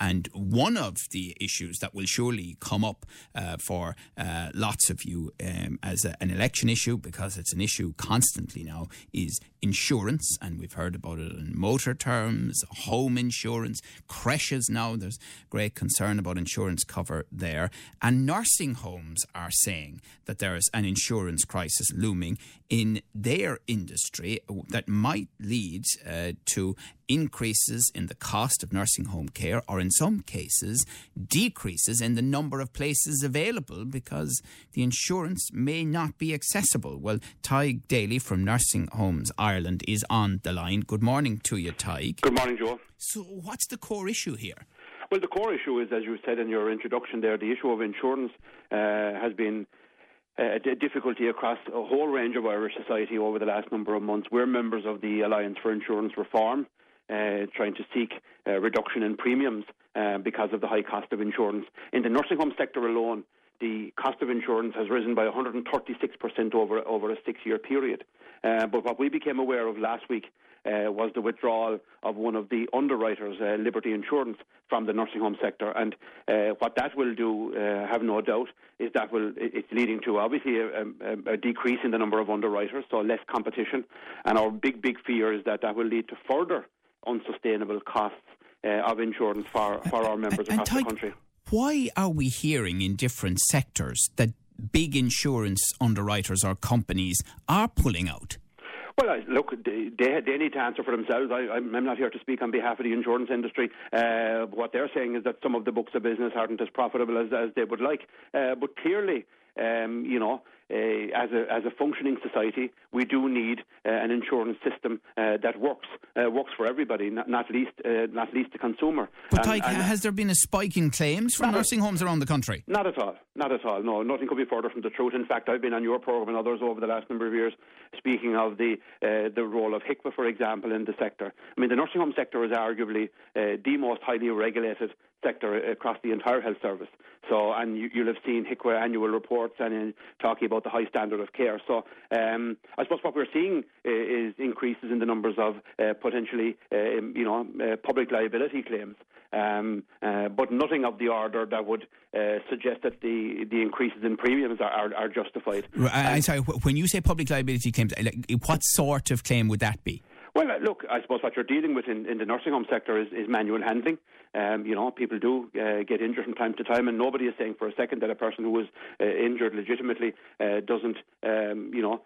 And one of the issues that will surely come up uh, for uh, lots of you um, as a, an election issue, because it's an issue constantly now, is insurance. And we've heard about it in motor terms, home insurance, creches now. There's great concern about insurance cover there. And nursing homes are saying that there's an insurance crisis looming in their industry that might lead uh, to increases in the cost of nursing home care, or in some cases, decreases in the number of places available because the insurance may not be accessible. Well, Tadhg Daly from Nursing Homes Ireland is on the line. Good morning to you, Tadhg. Good morning, Joe. So, what's the core issue here? Well, the core issue is, as you said in your introduction there, the issue of insurance uh, has been uh, a difficulty across a whole range of Irish society over the last number of months. We're members of the Alliance for Insurance Reform uh, trying to seek a reduction in premiums uh, because of the high cost of insurance. In the nursing home sector alone, the cost of insurance has risen by 136% over over a six-year period. Uh, but what we became aware of last week uh, was the withdrawal of one of the underwriters, uh, Liberty Insurance, from the nursing home sector. And uh, what that will do, uh, have no doubt, is that will it's leading to obviously a, a, a, decrease in the number of underwriters, so less competition. And our big, big fear is that that will lead to further unsustainable costs uh, of insurance for, for our members across the country. Why are we hearing in different sectors that big insurance underwriters or companies are pulling out? Well, look, they, they need to answer for themselves. I, am not here to speak on behalf of the insurance industry. Uh, what they're saying is that some of the books of business aren't as profitable as, as they would like. Uh, but clearly, um, you know, uh, as a as a functioning society, we do need uh, an insurance system uh, that works uh, works for everybody, not, not least uh, not least the consumer. But and, like, and has there been a spike in claims from nursing homes around the country? Not at all, not at all. No, nothing could be further from the truth. In fact, I've been on your program and others over the last number of years speaking of the uh, the role of HIQA, for example, in the sector. I mean, the nursing home sector is arguably the most highly regulated sector across the entire health service. So, and you, will have seen HIQA annual reports and in talking about the high standard of care. So, um, I suppose what we're seeing uh, is increases in the numbers of uh, potentially, uh, you know, uh, public liability claims. Um, uh, but nothing of the order that would uh, suggest that the, the increases in premiums are, are, are justified. I'm sorry, when you say public liability claims, what sort of claim would that be? Well, look, I suppose what you're dealing with in, in the nursing home sector is, is manual handling. Um, you know, people do uh, get injured from time to time, and nobody is saying for a second that a person who was uh, injured legitimately uh, doesn't, um, you know,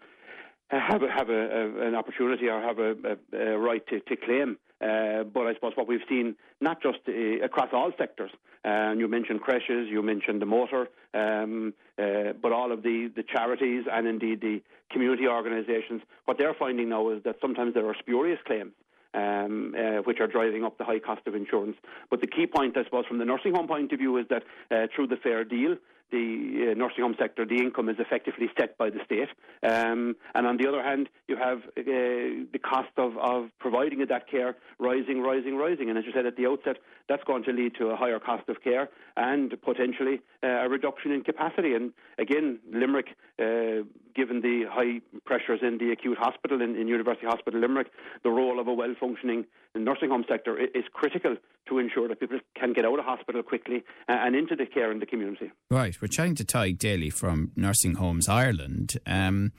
have a, have a, a, an opportunity or have a, a right to, to claim. Uh, but I suppose what we've seen, not just uh, across all sectors, and you mentioned creches, you mentioned the motor, um, uh, but all of the, the charities and indeed the community organisations, what they're finding now is that sometimes there are spurious claims. Um, uh, which are driving up the high cost of insurance. But the key point, I suppose, from the nursing home point of view, is that uh, through the fair deal, the uh, nursing home sector, the income is effectively set by the state. Um, and on the other hand, you have uh, the cost of, of providing that care rising, rising, rising. And as you said at the outset, that's going to lead to a higher cost of care and potentially uh, a reduction in capacity. And again, Limerick, uh, given the high pressures in the acute hospital in, in University Hospital Limerick, the role of a well functioning nursing home sector is critical to ensure that people can get out of hospital quickly and into the care in the community. Right. We're chatting to Tadhg Daly from Nursing Homes Ireland. Um,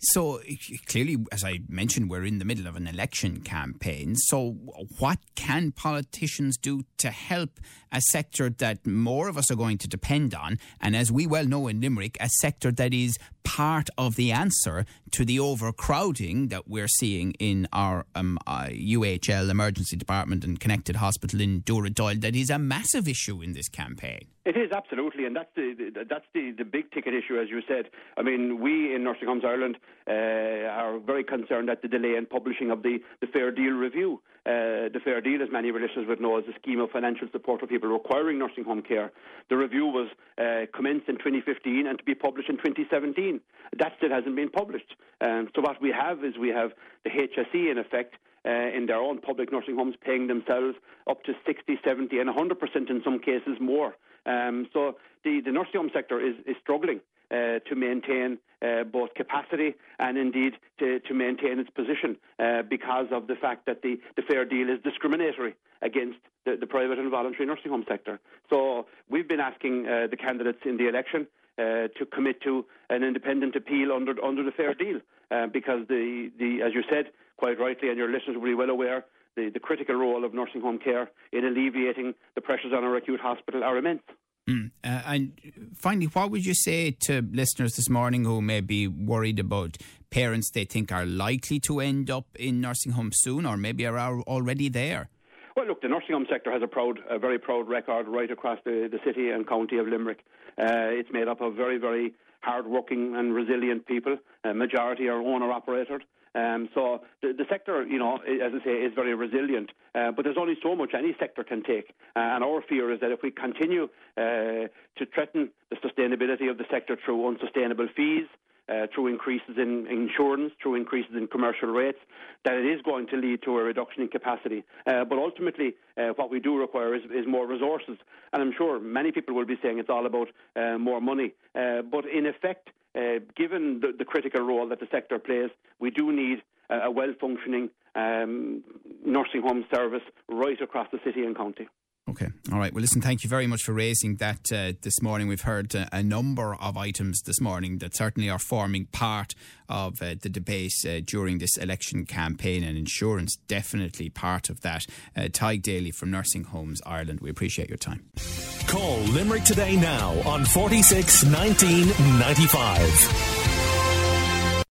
so clearly, as I mentioned, we're in the middle of an election campaign. So, what can politicians do to help a sector that more of us are going to depend on? And as we well know in Limerick, a sector that is part of the answer to the overcrowding that we're seeing in our um, uh, UHL emergency department and connected hospital in Dooradoyle. That is a massive issue in this campaign. It is absolutely, and that's the, the that's the, the big ticket issue, as you said. I mean, we in Nursing Homes Ireland are very concerned at the delay in publishing of the, the Fair Deal review. Uh, the Fair Deal, as many listeners would know, is a scheme of financial support for people requiring nursing home care. The review was uh, commenced in 2015 and to be published in 2017. That still hasn't been published. Um, so what we have is we have the HSE in effect uh, in their own public nursing homes, paying themselves up to 60, 70, and 100% in some cases more. Um, so the, the nursing home sector is, is struggling. Uh, to maintain uh, both capacity and indeed to, to maintain its position uh, because of the fact that the, the fair deal is discriminatory against the, the private and voluntary nursing home sector. So we've been asking uh, the candidates in the election uh, to commit to an independent appeal under under the fair deal uh, because the, the as you said quite rightly and your listeners will be well aware the, the critical role of nursing home care in alleviating the pressures on our acute hospital are immense. Mm. Uh, and finally, what would you say to listeners this morning who may be worried about parents they think are likely to end up in nursing homes soon or maybe are already there? Well, look, the nursing home sector has a proud, a very proud record right across the, the city and county of Limerick. Uh, it's made up of very, very hard-working and resilient people. A majority are owner-operated. Um, so the, the, sector, you know, as I say, is very resilient. Uh, but there's only so much any sector can take. Uh, and our fear is that if we continue uh, to threaten the sustainability of the sector through unsustainable fees, uh, through increases in insurance, through increases in commercial rates, that it is going to lead to a reduction in capacity. Uh, but ultimately, uh, what we do require is, is, more resources. And I'm sure many people will be saying it's all about uh, more money. Uh, but in effect, uh, given the, the, critical role that the sector plays, we do need a well functioning um, nursing home service right across the city and county. Okay. All right. Well, listen, thank you very much for raising that uh, this morning. We've heard uh, a number of items this morning that certainly are forming part of uh, the debate uh, during this election campaign, and insurance definitely part of that. Uh, Tadhg Daly from Nursing Homes Ireland, we appreciate your time. Call Limerick today now on 46 1995.